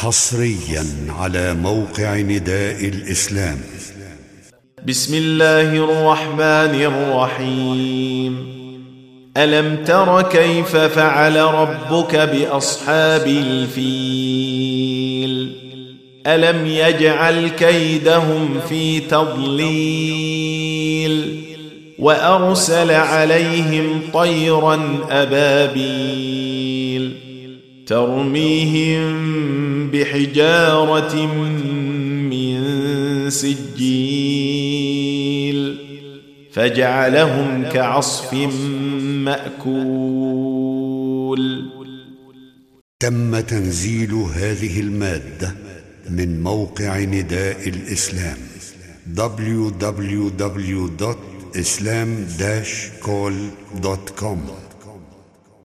حصريا على موقع نداء الإسلام. بسم الله الرحمن الرحيم. ألم تر كيف فعل ربك بأصحاب الفيل؟ ألم يجعل كيدهم في تضليل؟ وأرسل عليهم طيرا أبابيل؟ ترميهم بحجارة من سجيل فجعلهم كعصف مأكول. تم تنزيل هذه المادة من موقع نداء الإسلام www.islam-call.com